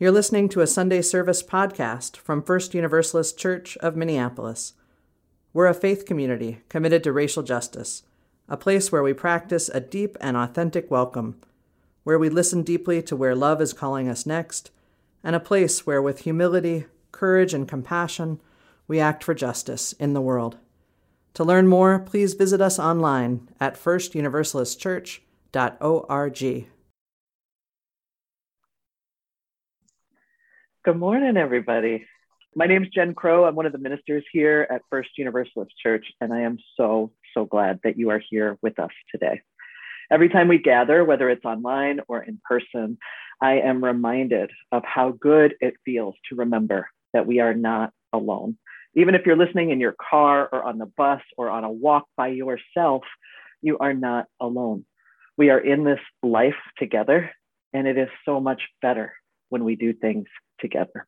You're listening to a Sunday service podcast from First Universalist Church of Minneapolis. We're a faith community committed to racial justice, a place where we practice a deep and authentic welcome, where we listen deeply to where love is calling us next, and a place where, with humility, courage, and compassion, we act for justice in the world. To learn more, please visit us online at firstuniversalistchurch.org. Good morning, everybody. My name is Jen Crow. I'm one of the ministers here at First Universalist Church, and I am so, so glad that you are here with us today. Every time we gather, whether it's online or in person, I am reminded of how good it feels to remember that we are not alone. Even if you're listening in your car or on the bus or on a walk by yourself, you are not alone. We are in this life together, and it is so much better when we do things together.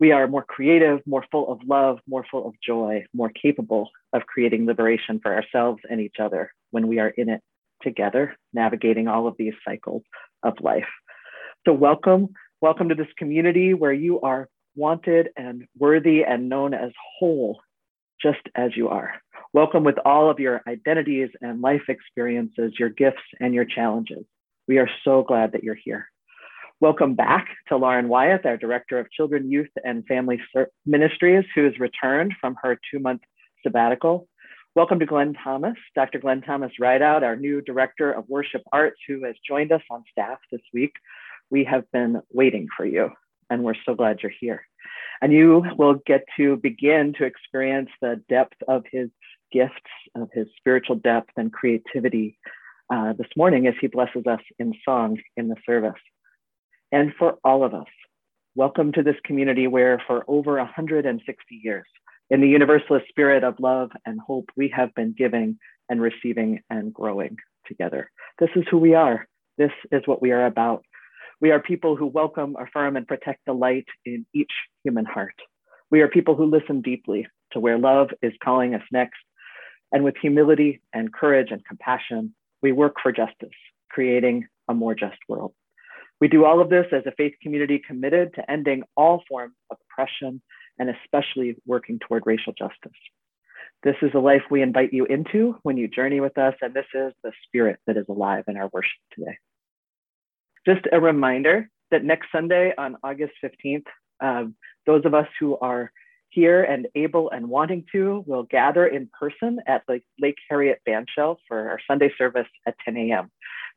We are more creative, more full of love, more full of joy, more capable of creating liberation for ourselves and each other when we are in it together, navigating all of these cycles of life. So, welcome, welcome to this community where you are wanted and worthy and known as whole, just as you are. Welcome with all of your identities and life experiences, your gifts and your challenges. We are so glad that you're here. Welcome back to Lauren Wyeth, our Director of Children, Youth, and Family Ministries, who has returned from her two month sabbatical. Welcome to Glenn Thomas, Dr. Glenn Thomas Rideout, our new Director of Worship Arts, who has joined us on staff this week. We have been waiting for you, and we're so glad you're here. And you will get to begin to experience the depth of his gifts, of his spiritual depth and creativity uh, this morning as he blesses us in song in the service and for all of us. Welcome to this community where, for over 160 years, in the universalist spirit of love and hope, we have been giving and receiving and growing together. This is who we are. This is what we are about. We are people who welcome, affirm, and protect the light in each human heart. We are people who listen deeply to where love is calling us next. And with humility and courage and compassion, we work for justice, creating a more just world. We do all of this as a faith community committed to ending all forms of oppression and especially working toward racial justice. This is a life we invite you into when you journey with us, and this is the spirit that is alive in our worship today. Just a reminder that next Sunday on August 15th, um, those of us who are here and able and wanting to will gather in person at the Lake Harriet Bandshell for our Sunday service at 10 a.m.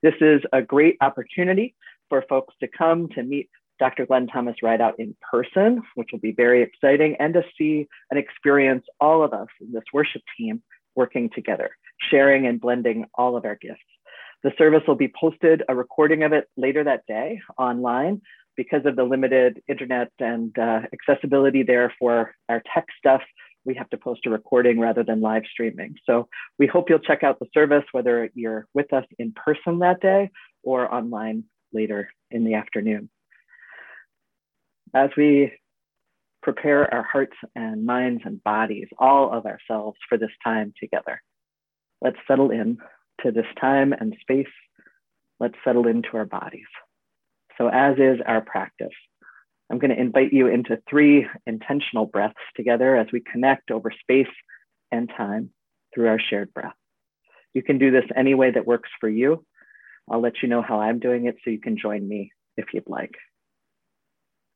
This is a great opportunity for folks to come to meet Dr. Glenn Thomas Rideout in person, which will be very exciting, and to see and experience all of us in this worship team working together, sharing and blending all of our gifts. The service will be posted, a recording of it later that day online because of the limited internet and uh, accessibility there for our tech stuff. We have to post a recording rather than live streaming. So we hope you'll check out the service, whether you're with us in person that day or online later in the afternoon. As we prepare our hearts and minds and bodies, all of ourselves for this time together, let's settle in to this time and space. Let's settle into our bodies. So, as is our practice, I'm going to invite you into three intentional breaths together as we connect over space and time through our shared breath. You can do this any way that works for you. I'll let you know how I'm doing it so you can join me if you'd like.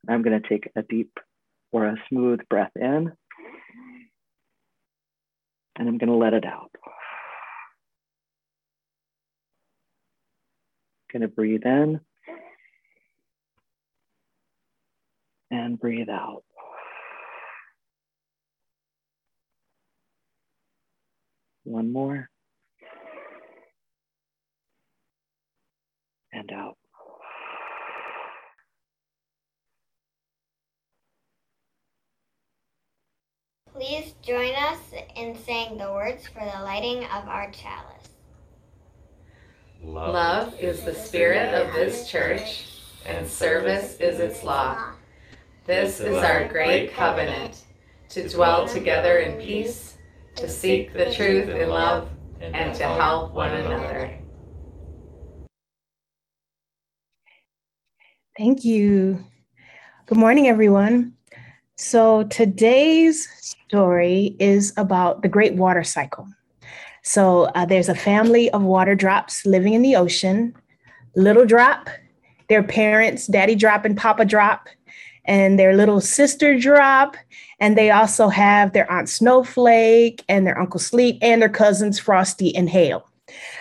I'm going to take a deep or a smooth breath in, and I'm going to let it out. Going to breathe in and breathe out. One more. And out. Please join us in saying the words for the lighting of our chalice. Love is the spirit of this church, and service is its law. This is our great covenant to dwell together in peace, to seek the truth in love, and to help one another. Thank you. Good morning, everyone. So, today's story is about the Great Water Cycle. So, uh, there's a family of water drops living in the ocean. Little Drop, their parents, Daddy Drop and Papa Drop, and their little sister Drop. And they also have their Aunt Snowflake and their Uncle Sleet and their cousins Frosty and Hail.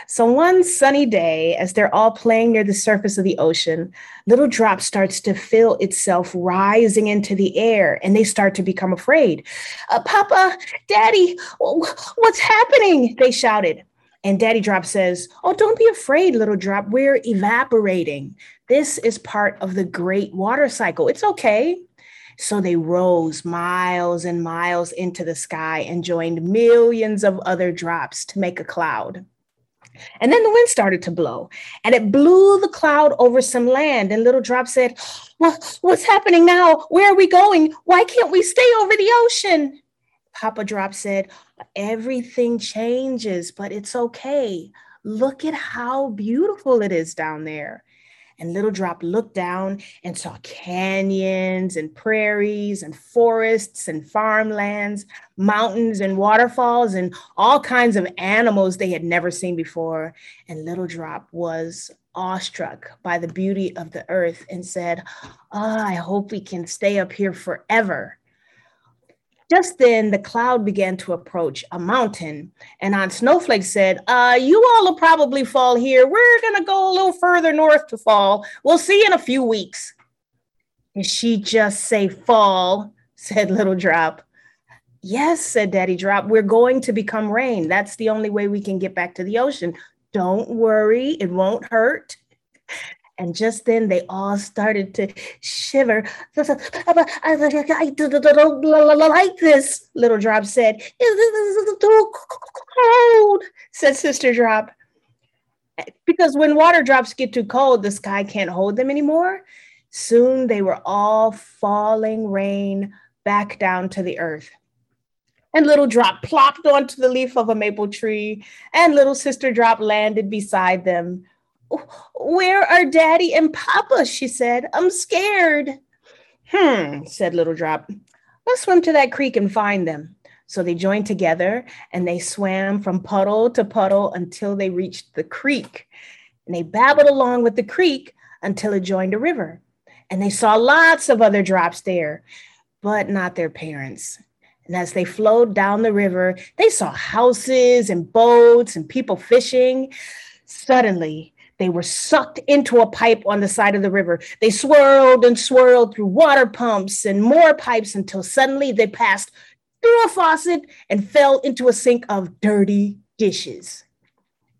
So one sunny day, as they're all playing near the surface of the ocean, Little Drop starts to feel itself rising into the air, and they start to become afraid. Uh, Papa, Daddy, what's happening? They shouted. And Daddy Drop says, Oh, don't be afraid, Little Drop. We're evaporating. This is part of the great water cycle. It's okay. So they rose miles and miles into the sky and joined millions of other drops to make a cloud. And then the wind started to blow and it blew the cloud over some land. And Little Drop said, well, What's happening now? Where are we going? Why can't we stay over the ocean? Papa Drop said, Everything changes, but it's okay. Look at how beautiful it is down there. And Little Drop looked down and saw canyons and prairies and forests and farmlands, mountains and waterfalls, and all kinds of animals they had never seen before. And Little Drop was awestruck by the beauty of the earth and said, oh, I hope we can stay up here forever. Just then, the cloud began to approach a mountain, and Aunt Snowflake said, uh, You all will probably fall here. We're going to go a little further north to fall. We'll see in a few weeks. Did she just say fall? said Little Drop. Yes, said Daddy Drop. We're going to become rain. That's the only way we can get back to the ocean. Don't worry, it won't hurt. And just then they all started to shiver. I don't like this, Little Drop said. This is too oh, cold, said Sister Drop. Because when water drops get too cold, the sky can't hold them anymore. Soon they were all falling rain back down to the earth. And little drop plopped onto the leaf of a maple tree, and little sister drop landed beside them, where are daddy and papa? She said. I'm scared. Hmm, said Little Drop. Let's swim to that creek and find them. So they joined together and they swam from puddle to puddle until they reached the creek. And they babbled along with the creek until it joined a river. And they saw lots of other drops there, but not their parents. And as they flowed down the river, they saw houses and boats and people fishing. Suddenly, they were sucked into a pipe on the side of the river. They swirled and swirled through water pumps and more pipes until suddenly they passed through a faucet and fell into a sink of dirty dishes.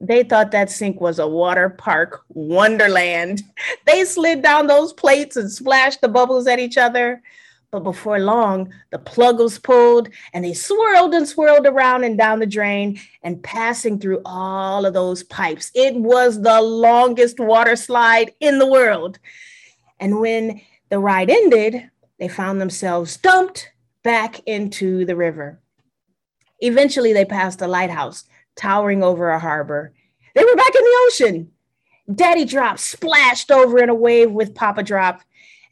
They thought that sink was a water park wonderland. They slid down those plates and splashed the bubbles at each other. But before long, the plug was pulled and they swirled and swirled around and down the drain and passing through all of those pipes. It was the longest water slide in the world. And when the ride ended, they found themselves dumped back into the river. Eventually, they passed a lighthouse towering over a harbor. They were back in the ocean. Daddy Drop splashed over in a wave with Papa Drop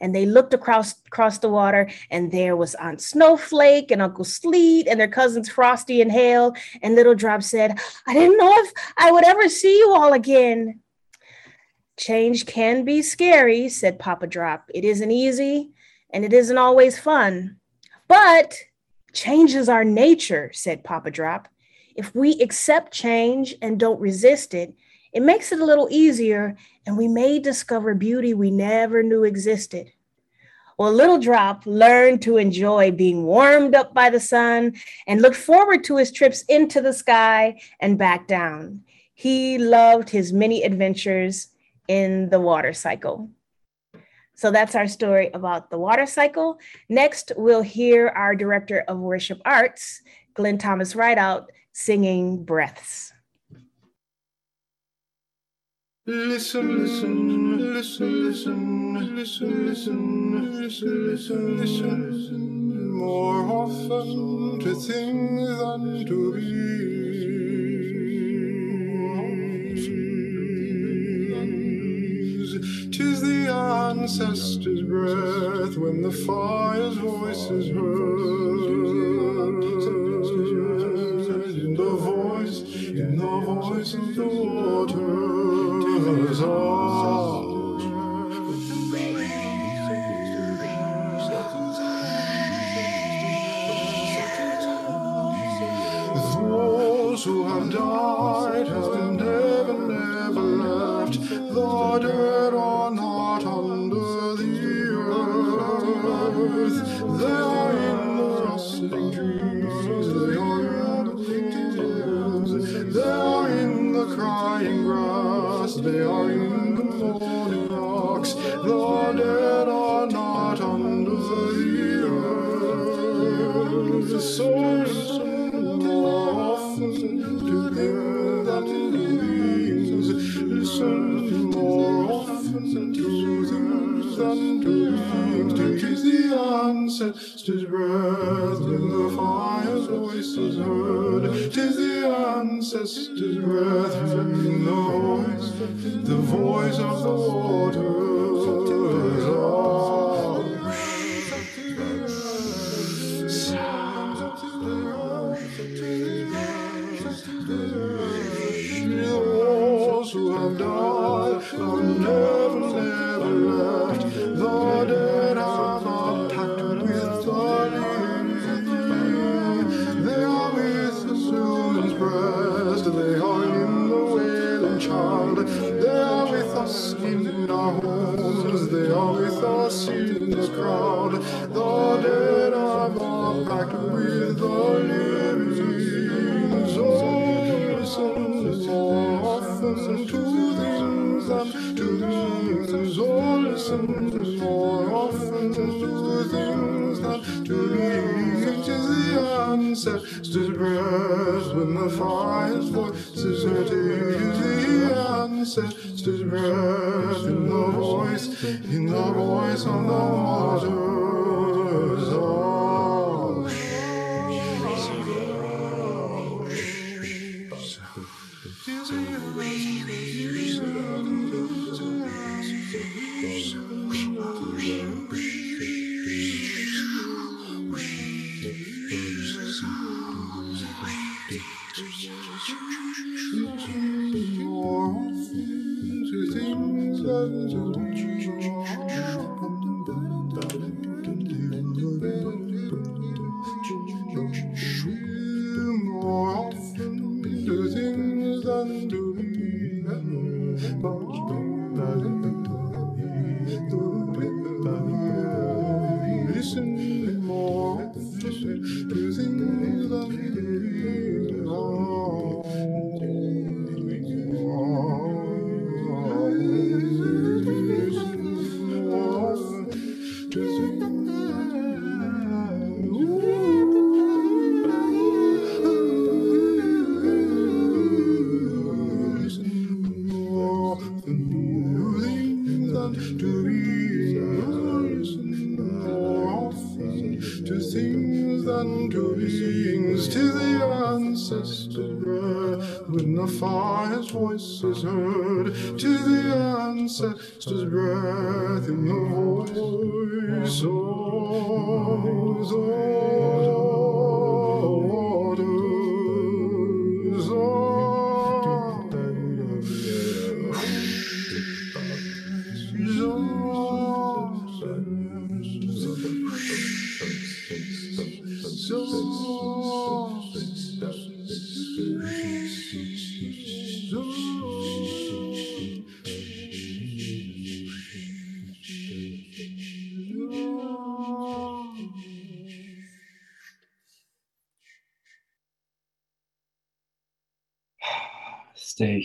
and they looked across across the water and there was aunt snowflake and uncle sleet and their cousins frosty and Hail. and little drop said i didn't know if i would ever see you all again. Change can be scary said papa drop. It isn't easy and it isn't always fun but change is our nature said papa drop. If we accept change and don't resist it it makes it a little easier, and we may discover beauty we never knew existed. Well, Little Drop learned to enjoy being warmed up by the sun and looked forward to his trips into the sky and back down. He loved his many adventures in the water cycle. So that's our story about the water cycle. Next, we'll hear our director of worship arts, Glenn Thomas Rideout, singing Breaths. Listen, listen, listen, listen, listen, listen, listen, listen, listen. More often to think than to be. Tis the ancestors' breath when the fire's voice is heard. 最真的情话，最简单的牵挂。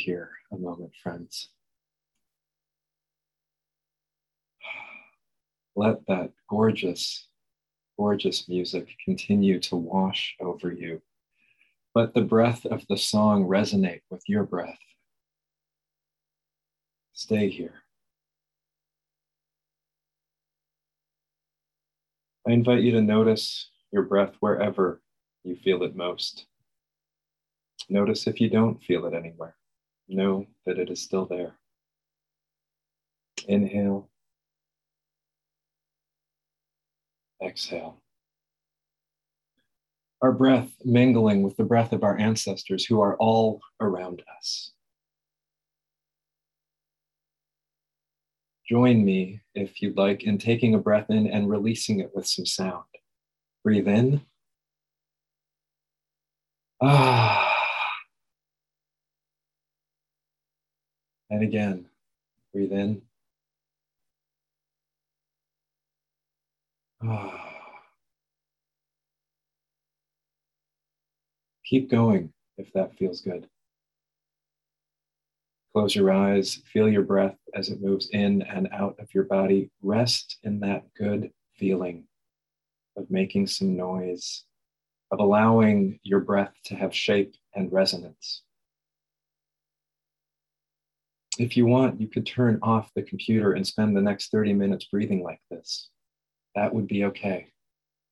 here a moment, friends. Let that gorgeous, gorgeous music continue to wash over you. Let the breath of the song resonate with your breath. Stay here. I invite you to notice your breath wherever you feel it most. Notice if you don't feel it anywhere know that it is still there. Inhale. Exhale. Our breath mingling with the breath of our ancestors who are all around us. Join me, if you'd like, in taking a breath in and releasing it with some sound. Breathe in. Ah. And again, breathe in. Ah. Keep going if that feels good. Close your eyes, feel your breath as it moves in and out of your body. Rest in that good feeling of making some noise, of allowing your breath to have shape and resonance. If you want, you could turn off the computer and spend the next 30 minutes breathing like this. That would be okay.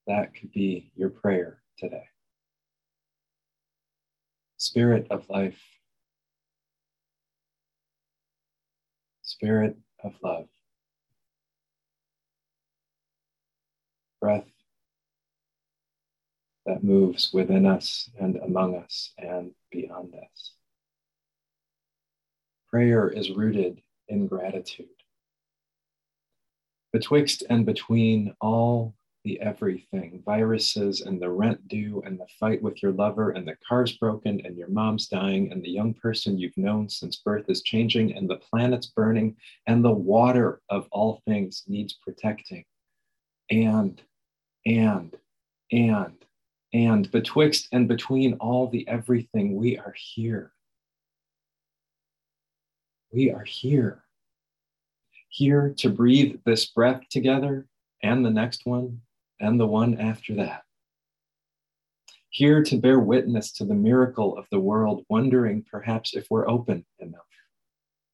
That could be your prayer today. Spirit of life, Spirit of love, breath that moves within us and among us and beyond us. Prayer is rooted in gratitude. Betwixt and between all the everything viruses and the rent due and the fight with your lover and the car's broken and your mom's dying and the young person you've known since birth is changing and the planet's burning and the water of all things needs protecting. And, and, and, and betwixt and between all the everything, we are here. We are here. Here to breathe this breath together and the next one and the one after that. Here to bear witness to the miracle of the world, wondering perhaps if we're open enough,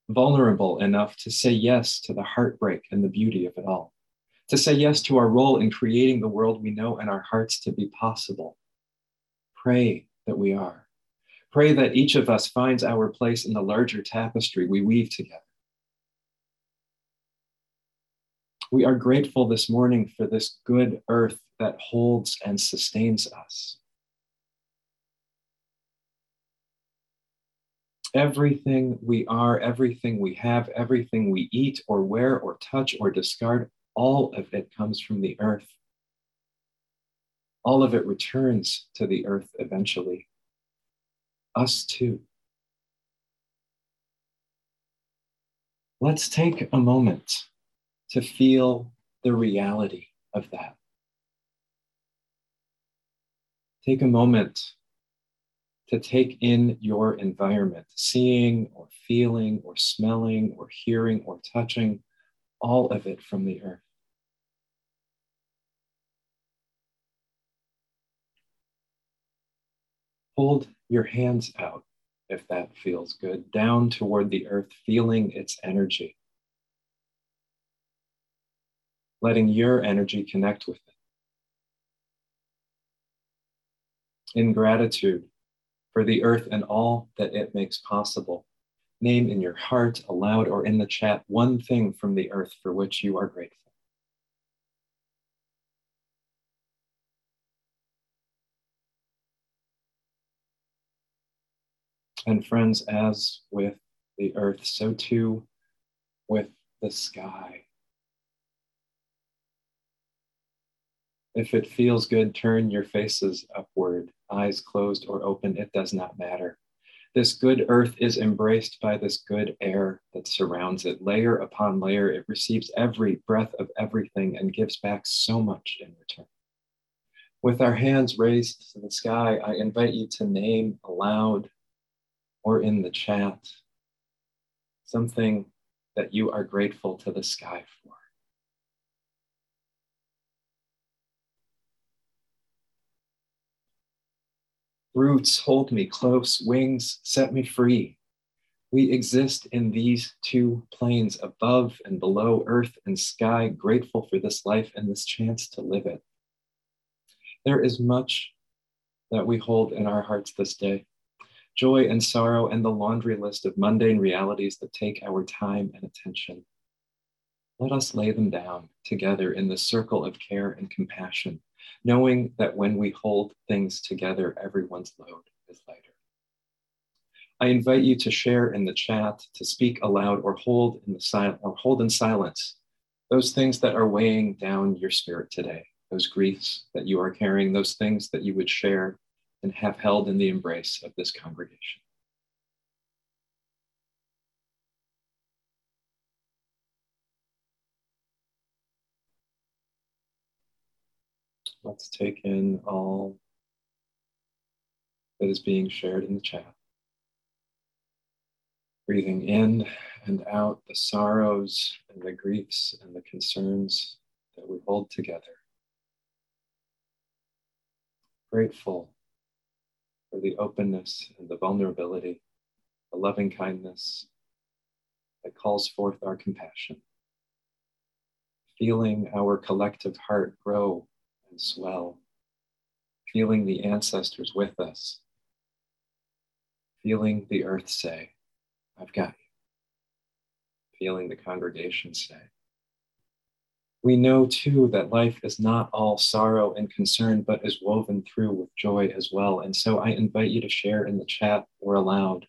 vulnerable enough to say yes to the heartbreak and the beauty of it all, to say yes to our role in creating the world we know in our hearts to be possible. Pray that we are. Pray that each of us finds our place in the larger tapestry we weave together. We are grateful this morning for this good earth that holds and sustains us. Everything we are, everything we have, everything we eat or wear or touch or discard, all of it comes from the earth. All of it returns to the earth eventually. Us too. Let's take a moment to feel the reality of that. Take a moment to take in your environment, seeing or feeling or smelling or hearing or touching all of it from the earth. Hold your hands out if that feels good, down toward the earth, feeling its energy letting your energy connect with it. In gratitude for the earth and all that it makes possible, name in your heart, aloud, or in the chat one thing from the earth for which you are grateful. And friends, as with the earth, so too with the sky. If it feels good, turn your faces upward, eyes closed or open, it does not matter. This good earth is embraced by this good air that surrounds it. Layer upon layer, it receives every breath of everything and gives back so much in return. With our hands raised to the sky, I invite you to name aloud or in the chat something that you are grateful to the sky for. Roots hold me close, wings set me free. We exist in these two planes, above and below, earth and sky, grateful for this life and this chance to live it. There is much that we hold in our hearts this day joy and sorrow, and the laundry list of mundane realities that take our time and attention. let us lay them down together in the circle of care and compassion, knowing that when we hold things together, everyone's load is lighter. I invite you to share in the chat, to speak aloud, or hold in the sil- or hold in silence those things that are weighing down your spirit today, those griefs that you are carrying, those things that you would share and have held in the embrace of this congregation. Let's take in all that is being shared in the chat. Breathing in and out the sorrows and the griefs and the concerns that we hold together. Grateful for the openness and the vulnerability, the loving kindness that calls forth our compassion. Feeling our collective heart grow and swell, feeling the ancestors with us, feeling the earth say, I've got you, feeling the congregation say. We know too that life is not all sorrow and concern, but is woven through with joy as well. And so I invite you to share in the chat or aloud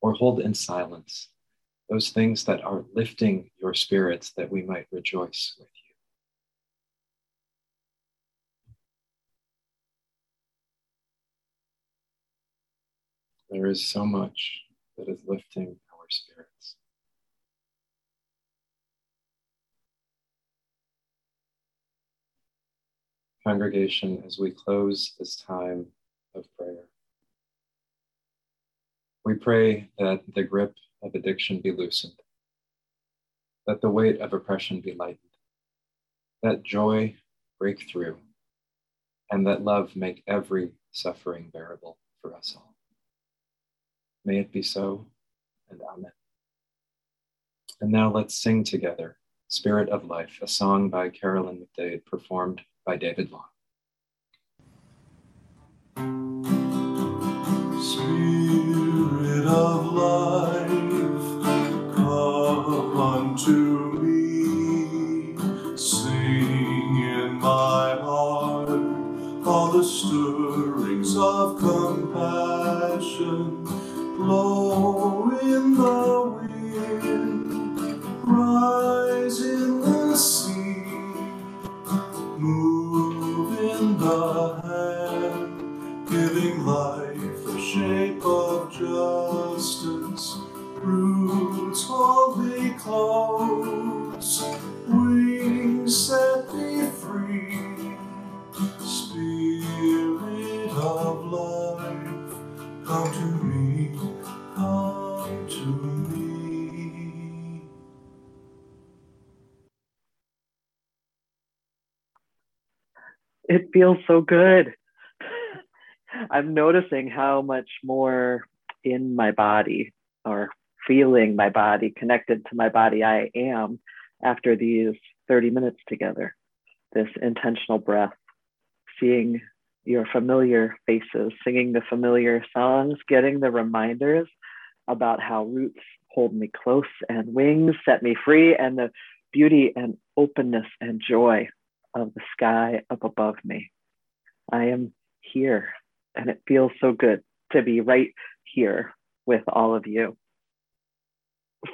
or hold in silence those things that are lifting your spirits that we might rejoice with you. There is so much that is lifting our spirits. Congregation, as we close this time of prayer, we pray that the grip of addiction be loosened, that the weight of oppression be lightened, that joy break through, and that love make every suffering bearable for us all. May it be so, and Amen. And now let's sing together Spirit of Life, a song by Carolyn McDade, performed by David Long. Spirit of life, come unto feels so good. I'm noticing how much more in my body or feeling my body connected to my body I am after these 30 minutes together. This intentional breath, seeing your familiar faces, singing the familiar songs, getting the reminders about how roots hold me close and wings set me free, and the beauty and openness and joy of the sky up above me. I am here, and it feels so good to be right here with all of you.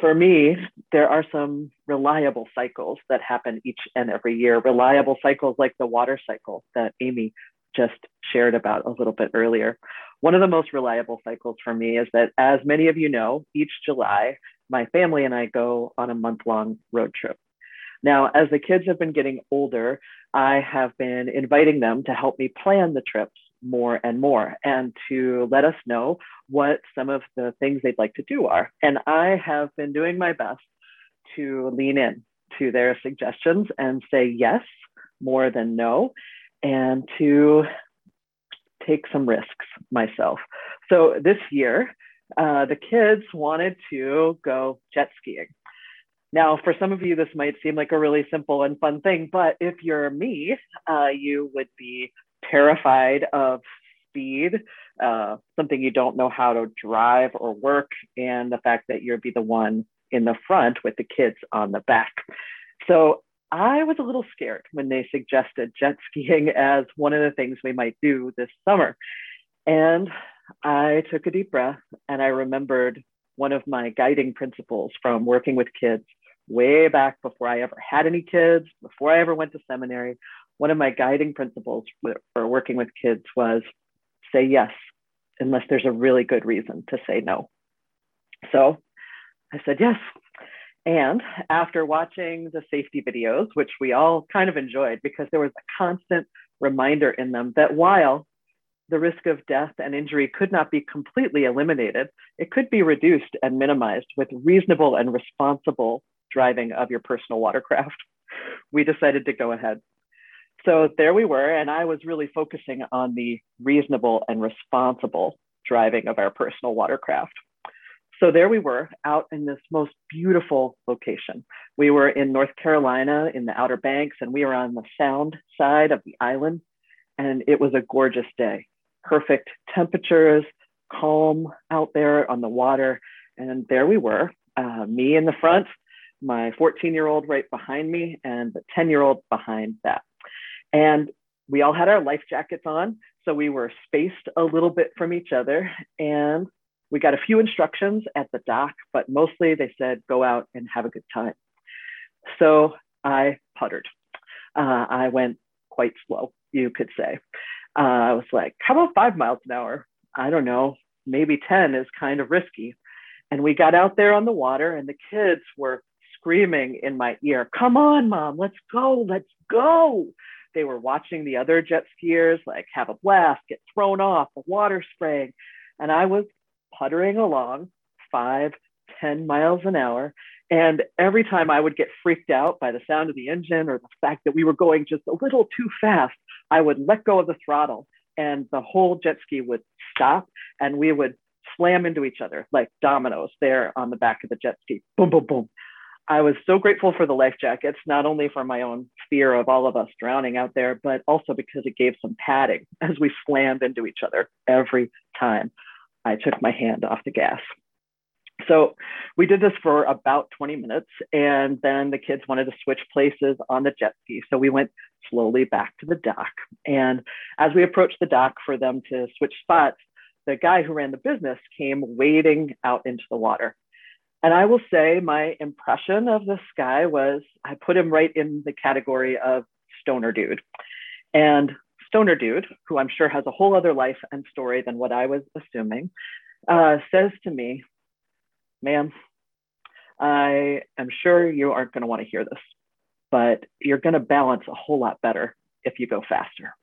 For me, there are some reliable cycles that happen each and every year, reliable cycles like the water cycle that Amy just shared about a little bit earlier. One of the most reliable cycles for me is that, as many of you know, each July, my family and I go on a month long road trip. Now, as the kids have been getting older, I have been inviting them to help me plan the trips more and more and to let us know what some of the things they'd like to do are. And I have been doing my best to lean in to their suggestions and say yes more than no, and to take some risks myself. So this year, uh, the kids wanted to go jet skiing. Now, for some of you, this might seem like a really simple and fun thing, but if you're me, uh, you would be terrified of speed, uh, something you don't know how to drive or work, and the fact that you'd be the one in the front with the kids on the back. So I was a little scared when they suggested jet skiing as one of the things we might do this summer. And I took a deep breath and I remembered one of my guiding principles from working with kids way back before I ever had any kids, before I ever went to seminary. One of my guiding principles for working with kids was say yes, unless there's a really good reason to say no. So I said yes. And after watching the safety videos, which we all kind of enjoyed because there was a constant reminder in them that while the risk of death and injury could not be completely eliminated, it could be reduced and minimized with reasonable and responsible driving of your personal watercraft. We decided to go ahead. So there we were, and I was really focusing on the reasonable and responsible driving of our personal watercraft. So there we were out in this most beautiful location. We were in North Carolina in the Outer Banks, and we were on the sound side of the island. And it was a gorgeous day. Perfect temperatures, calm out there on the water. And there we were, uh, me in the front, my 14 year old right behind me, and the 10 year old behind that. And we all had our life jackets on. So we were spaced a little bit from each other. And we got a few instructions at the dock, but mostly they said, go out and have a good time. So I puttered. Uh, I went quite slow, you could say. Uh, I was like, how about five miles an hour? I don't know, maybe 10 is kind of risky. And we got out there on the water, and the kids were screaming in my ear, Come on, mom, let's go, let's go. They were watching the other jet skiers like have a blast, get thrown off, the water spraying. And I was puttering along five, ten miles an hour. And every time I would get freaked out by the sound of the engine or the fact that we were going just a little too fast, I would let go of the throttle and the whole jet ski would stop and we would slam into each other like dominoes there on the back of the jet ski. Boom, boom, boom. I was so grateful for the life jackets, not only for my own fear of all of us drowning out there, but also because it gave some padding as we slammed into each other every time. I took my hand off the gas. So we did this for about 20 minutes, and then the kids wanted to switch places on the jet ski. So we went slowly back to the dock. And as we approached the dock for them to switch spots, the guy who ran the business came wading out into the water. And I will say my impression of this guy was I put him right in the category of stoner dude. And stoner dude, who I'm sure has a whole other life and story than what I was assuming, uh, says to me, Ma'am, I am sure you aren't going to want to hear this, but you're going to balance a whole lot better if you go faster.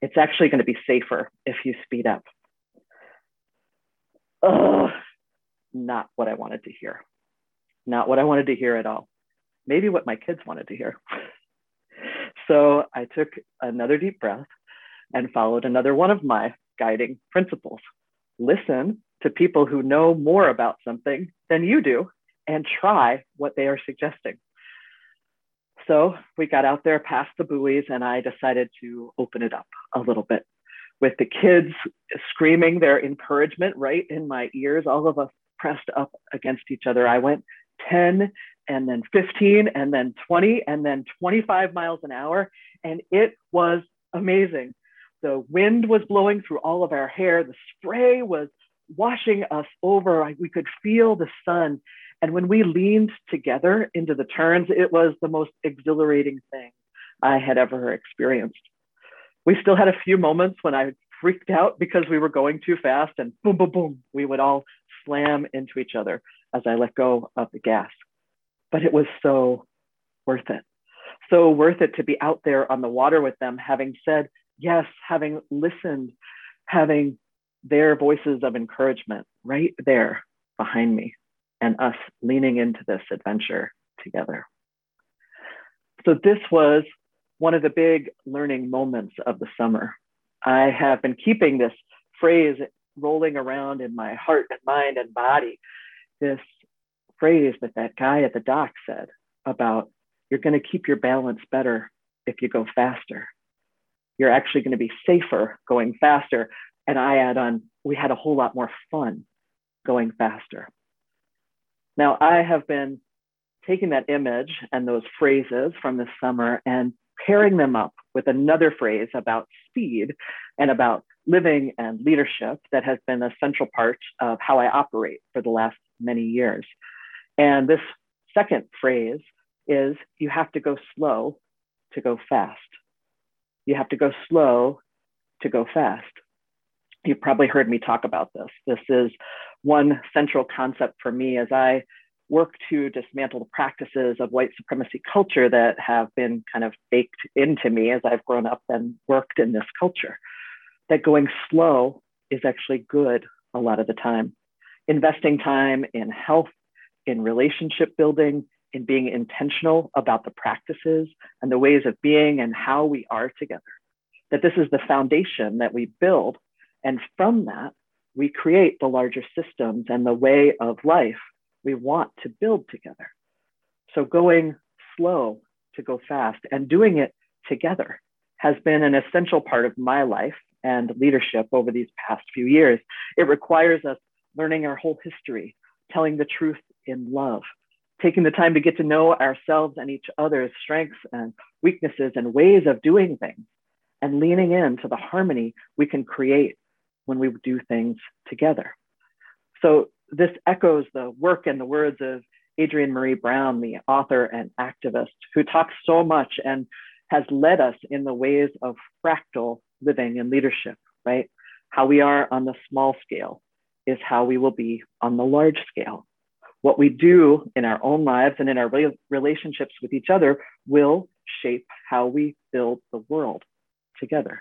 It's actually going to be safer if you speed up. Ugh, not what I wanted to hear. Not what I wanted to hear at all. Maybe what my kids wanted to hear. so I took another deep breath and followed another one of my guiding principles. Listen to people who know more about something than you do and try what they are suggesting. So we got out there past the buoys and I decided to open it up a little bit with the kids screaming their encouragement right in my ears, all of us pressed up against each other. I went 10 and then 15 and then 20 and then 25 miles an hour. And it was amazing the wind was blowing through all of our hair. The spray was washing us over. We could feel the sun. And when we leaned together into the turns, it was the most exhilarating thing I had ever experienced. We still had a few moments when I freaked out because we were going too fast, and boom, boom, boom, we would all slam into each other as I let go of the gas. But it was so worth it. So worth it to be out there on the water with them, having said yes, having listened, having their voices of encouragement right there behind me, and us leaning into this adventure together. So, this was one of the big learning moments of the summer. I have been keeping this phrase rolling around in my heart and mind and body. This phrase that that guy at the dock said about you're going to keep your balance better if you go faster you're actually going to be safer going faster. And I add on, we had a whole lot more fun going faster. Now, I have been taking that image and those phrases from this summer and pairing them up with another phrase about speed and about living and leadership that has been a central part of how I operate for the last many years. And this second phrase is you have to go slow to go fast. You have to go slow to go fast. You've probably heard me talk about this. This is one central concept for me as I work to dismantle the practices of white supremacy culture that have been kind of baked into me as I've grown up and worked in this culture. That going slow is actually good a lot of the time. Investing time in health, in relationship building, in being intentional about the practices and the ways of being and how we are together. That this is the foundation that we build. And from that, we create the larger systems and the way of life we want to build together. So going slow to go fast and doing it together has been an essential part of my life and leadership over these past few years. It requires us learning our whole history, telling the truth in love, taking the time to get to know ourselves and each other's strengths and weaknesses and ways of doing things, and leaning into the harmony we can create when we do things together. So this echoes the work and the words of Adrienne Maree Brown, the author and activist, who talks so much and has led us in the ways of fractal living and leadership, right? How we are on the small scale is how we will be on the large scale. What we do in our own lives and in our relationships with each other will shape how we build the world together.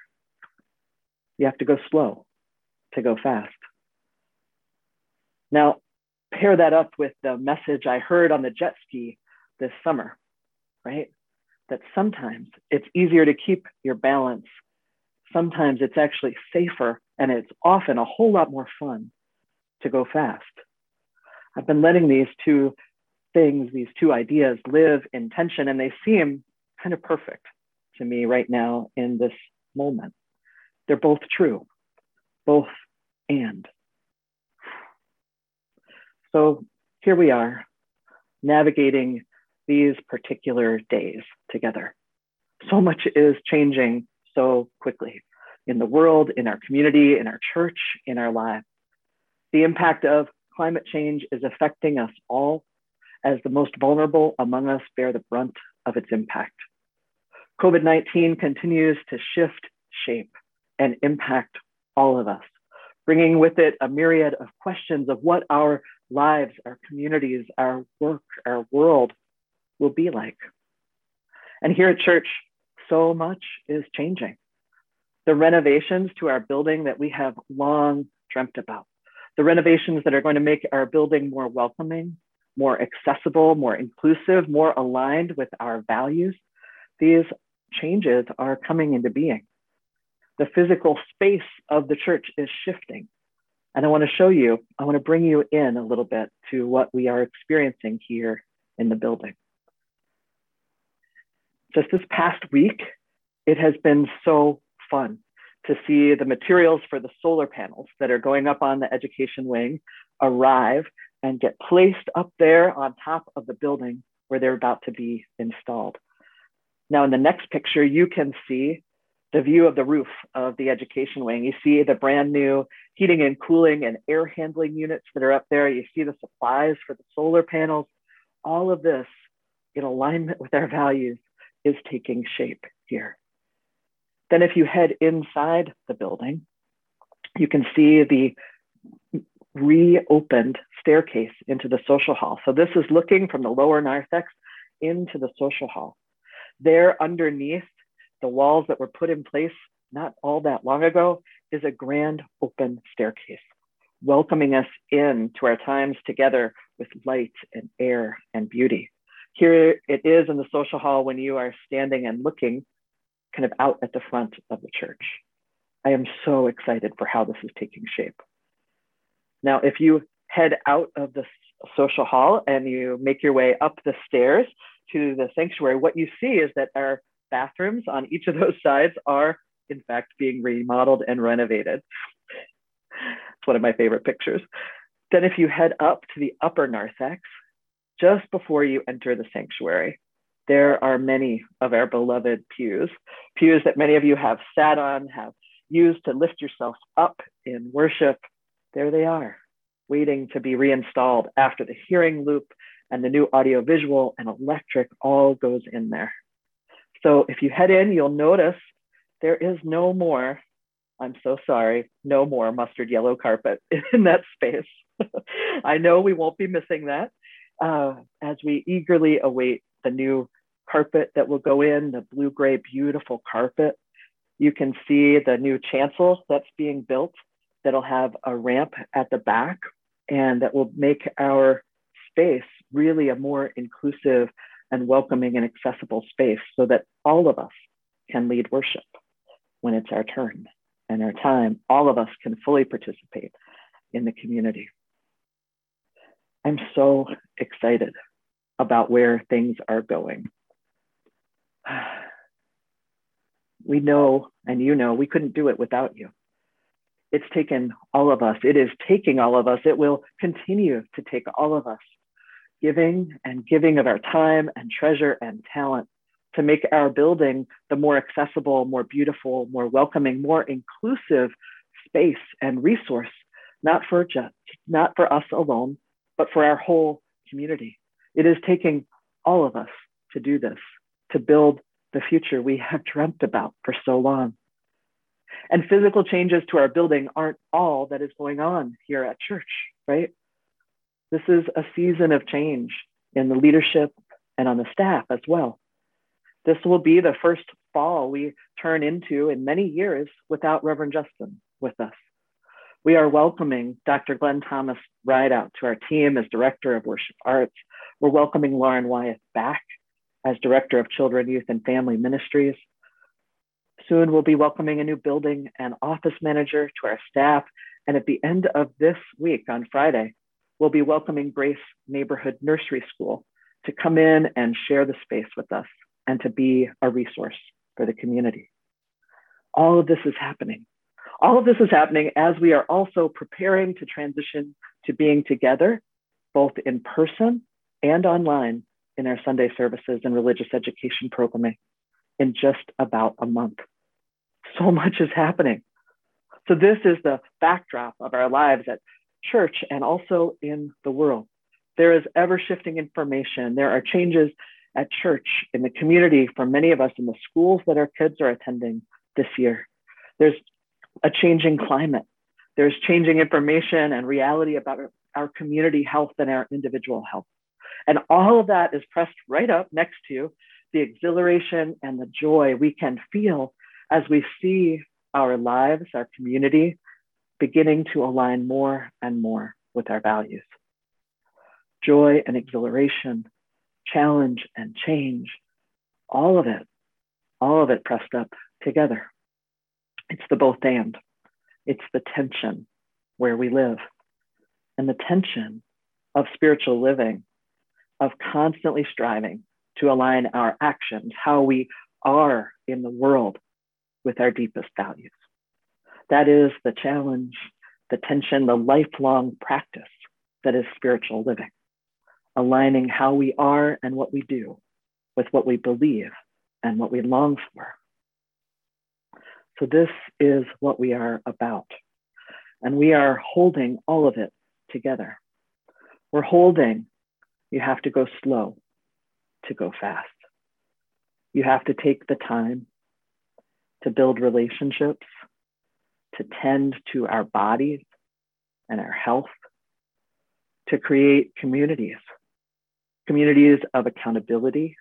You have to go slow to go fast. Now, pair that up with the message I heard on the jet ski this summer, right? That sometimes it's easier to keep your balance. Sometimes it's actually safer and it's often a whole lot more fun to go fast. I've been letting these two things, these two ideas live in tension, and they seem kind of perfect to me right now in this moment. They're both true, both and. So here we are, navigating these particular days together. So much is changing so quickly in the world, in our community, in our church, in our lives. The impact of climate change is affecting us all as the most vulnerable among us bear the brunt of its impact. COVID 19 continues to shift, shape, and impact all of us, bringing with it a myriad of questions of what our lives, our communities, our work, our world will be like. And here at church, so much is changing. The renovations to our building that we have long dreamt about, the renovations that are going to make our building more welcoming, more accessible, more inclusive, more aligned with our values, these changes are coming into being. The physical space of the church is shifting. And I want to show you, I want to bring you in a little bit to what we are experiencing here in the building. Just this past week, it has been so fun to see the materials for the solar panels that are going up on the education wing arrive and get placed up there on top of the building where they're about to be installed. Now, in the next picture, you can see the view of the roof of the education wing. You see the brand new heating and cooling and air handling units that are up there. You see the supplies for the solar panels. All of this in alignment with our values is taking shape here. Then if you head inside the building, you can see the reopened staircase into the social hall. So this is looking from the lower narthex into the social hall. There underneath the walls that were put in place not all that long ago is a grand open staircase, welcoming us in to our times together with light and air and beauty. Here it is in the social hall when you are standing and looking kind of out at the front of the church. I am so excited for how this is taking shape. Now, if you head out of the social hall and you make your way up the stairs to the sanctuary, what you see is that our bathrooms on each of those sides are, in fact, being remodeled and renovated. it's one of my favorite pictures. Then, if you head up to the upper narthex, just before you enter the sanctuary, there are many of our beloved pews, pews that many of you have sat on, have used to lift yourself up in worship. There they are, waiting to be reinstalled after the hearing loop and the new audio visual and electric all goes in there. So if you head in, you'll notice there is no more, I'm so sorry, no more mustard yellow carpet in that space. I know we won't be missing that uh, as we eagerly await the new carpet that will go in, the blue gray, beautiful carpet. You can see the new chancel that's being built that'll have a ramp at the back and that will make our space really a more inclusive and welcoming and accessible space so that all of us can lead worship when it's our turn and our time. All of us can fully participate in the community. I'm so excited about where things are going. We know, and you know, we couldn't do it without you. It's taken all of us. It is taking all of us. It will continue to take all of us, giving and giving of our time and treasure and talent to make our building the more accessible, more beautiful, more welcoming, more inclusive space and resource, not for just, not for us alone, but for our whole community. It is taking all of us to do this, to build the future we have dreamt about for so long. And physical changes to our building aren't all that is going on here at church, right? This is a season of change in the leadership and on the staff as well. This will be the first fall we turn into in many years without Reverend Justin with us. We are welcoming Dr. Glenn Thomas Rideout to our team as Director of Worship Arts. We're welcoming Lauren Wyeth back as Director of Children, Youth, and Family Ministries. Soon we'll be welcoming a new building and office manager to our staff. And at the end of this week, on Friday, we'll be welcoming Grace Neighborhood Nursery School to come in and share the space with us and to be a resource for the community. All of this is happening all of this is happening as we are also preparing to transition to being together, both in person and online in our Sunday services and religious education programming in just about a month. So much is happening. So, this is the backdrop of our lives at church and also in the world. There is ever shifting information. There are changes at church, in the community, for many of us in the schools that our kids are attending this year. There's a changing climate. There's changing information and reality about our, community health and our individual health. And all of that is pressed right up next to the exhilaration and the joy we can feel as we see our lives, our community beginning to align more and more with our values. Joy and exhilaration, challenge and change, all of it, all of it pressed up together. It's the both and. It's the tension where we live. And the tension of spiritual living, of constantly striving to align our actions, how we are in the world with our deepest values. That is the challenge, the tension, the lifelong practice that is spiritual living, aligning how we are and what we do with what we believe and what we long for. So, this is what we are about. And we are holding all of it together. We're holding, you have to go slow to go fast. You have to take the time to build relationships, to tend to our bodies and our health, to create communities, communities of accountability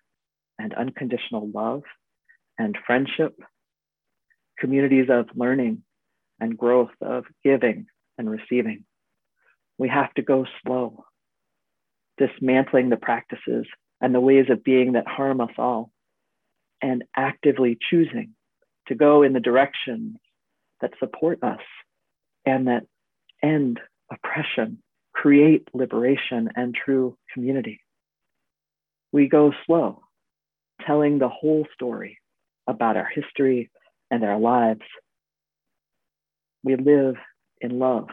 and unconditional love and friendship communities of learning and growth, of giving and receiving. We have to go slow, dismantling the practices and the ways of being that harm us all, and actively choosing to go in the directions that support us and that end oppression, create liberation and true community. We go slow, telling the whole story about our history, and our lives. We live in love,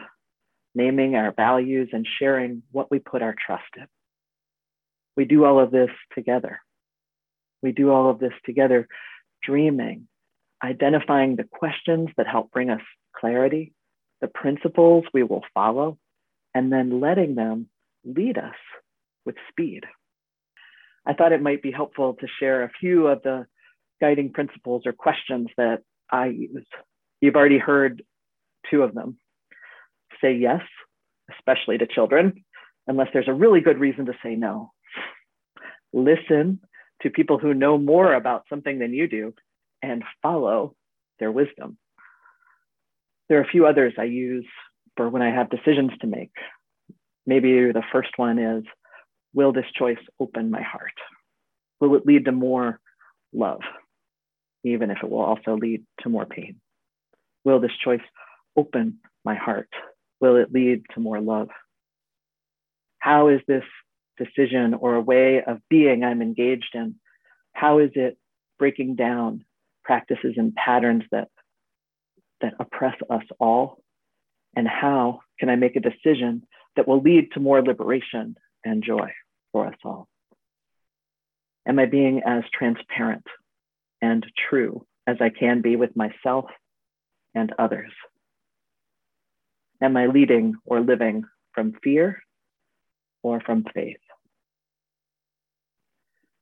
naming our values and sharing what we put our trust in. We do all of this together. We do all of this together, dreaming, identifying the questions that help bring us clarity, the principles we will follow, and then letting them lead us with speed. I thought it might be helpful to share a few of the guiding principles or questions that I use. You've already heard two of them. Say yes, especially to children, unless there's a really good reason to say no. Listen to people who know more about something than you do and follow their wisdom. There are a few others I use for when I have decisions to make. Maybe the first one is Will this choice open my heart? Will it lead to more love, even if it will also lead to more pain? Will this choice open my heart? Will it lead to more love? How is this decision or a way of being I'm engaged in? How is it breaking down practices and patterns that, that oppress us all? And how can I make a decision that will lead to more liberation and joy for us all? Am I being as transparent and true as I can be with myself and others? Am I leading or living from fear or from faith?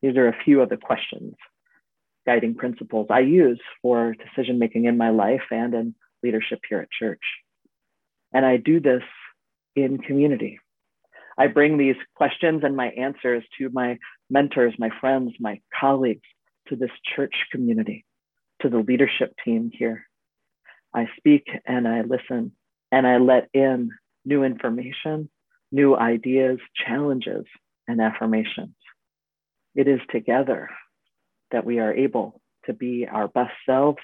These are a few of the questions, guiding principles I use for decision making in my life and in leadership here at church. And I do this in community. I bring these questions and my answers to my mentors, my friends, my colleagues, to this church community, to the leadership team here. I speak and I listen and I let in new information, new ideas, challenges, and affirmations. It is together that we are able to be our best selves,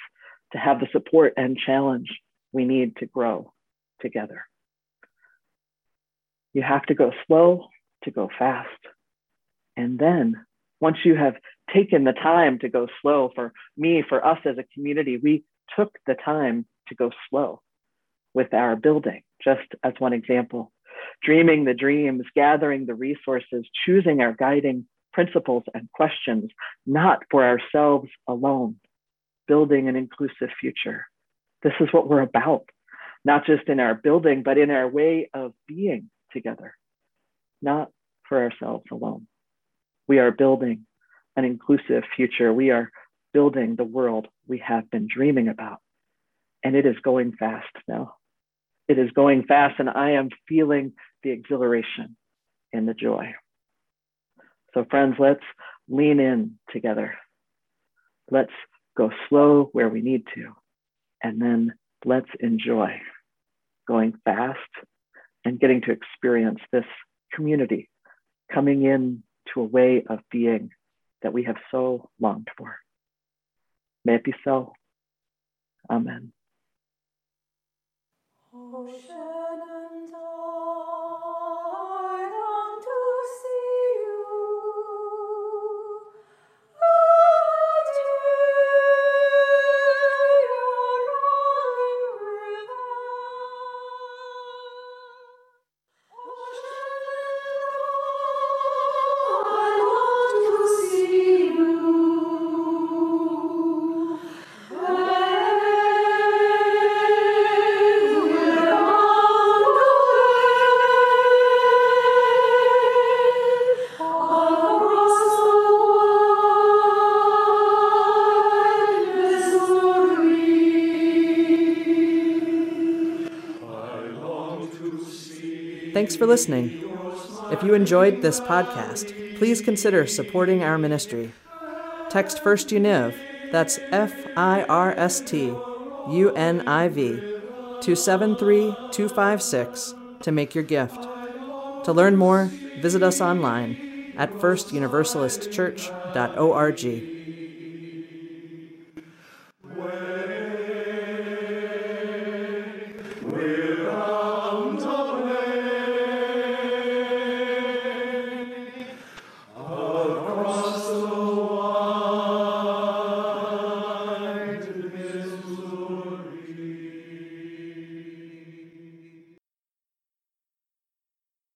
to have the support and challenge we need to grow together. You have to go slow to go fast. And then once you have taken the time to go slow, for me, for us as a community, we took the time to go slow with our building, just as one example. Dreaming the dreams, gathering the resources, choosing our guiding principles and questions, not for ourselves alone, building an inclusive future. This is what we're about, not just in our building, but in our way of being together, not for ourselves alone. We are building an inclusive future. We are building the world we have been dreaming about. And it is going fast now. It is going fast, and I am feeling the exhilaration and the joy. So, friends, let's lean in together. Let's go slow where we need to, and then let's enjoy going fast and getting to experience this community coming in to a way of being that we have so longed for. May it be so. Amen. Thanks for listening. If you enjoyed this podcast, please consider supporting our ministry. Text First Univ, that's F I R S T U N I V, to 73256 to make your gift. To learn more, visit us online at firstuniversalistchurch.org.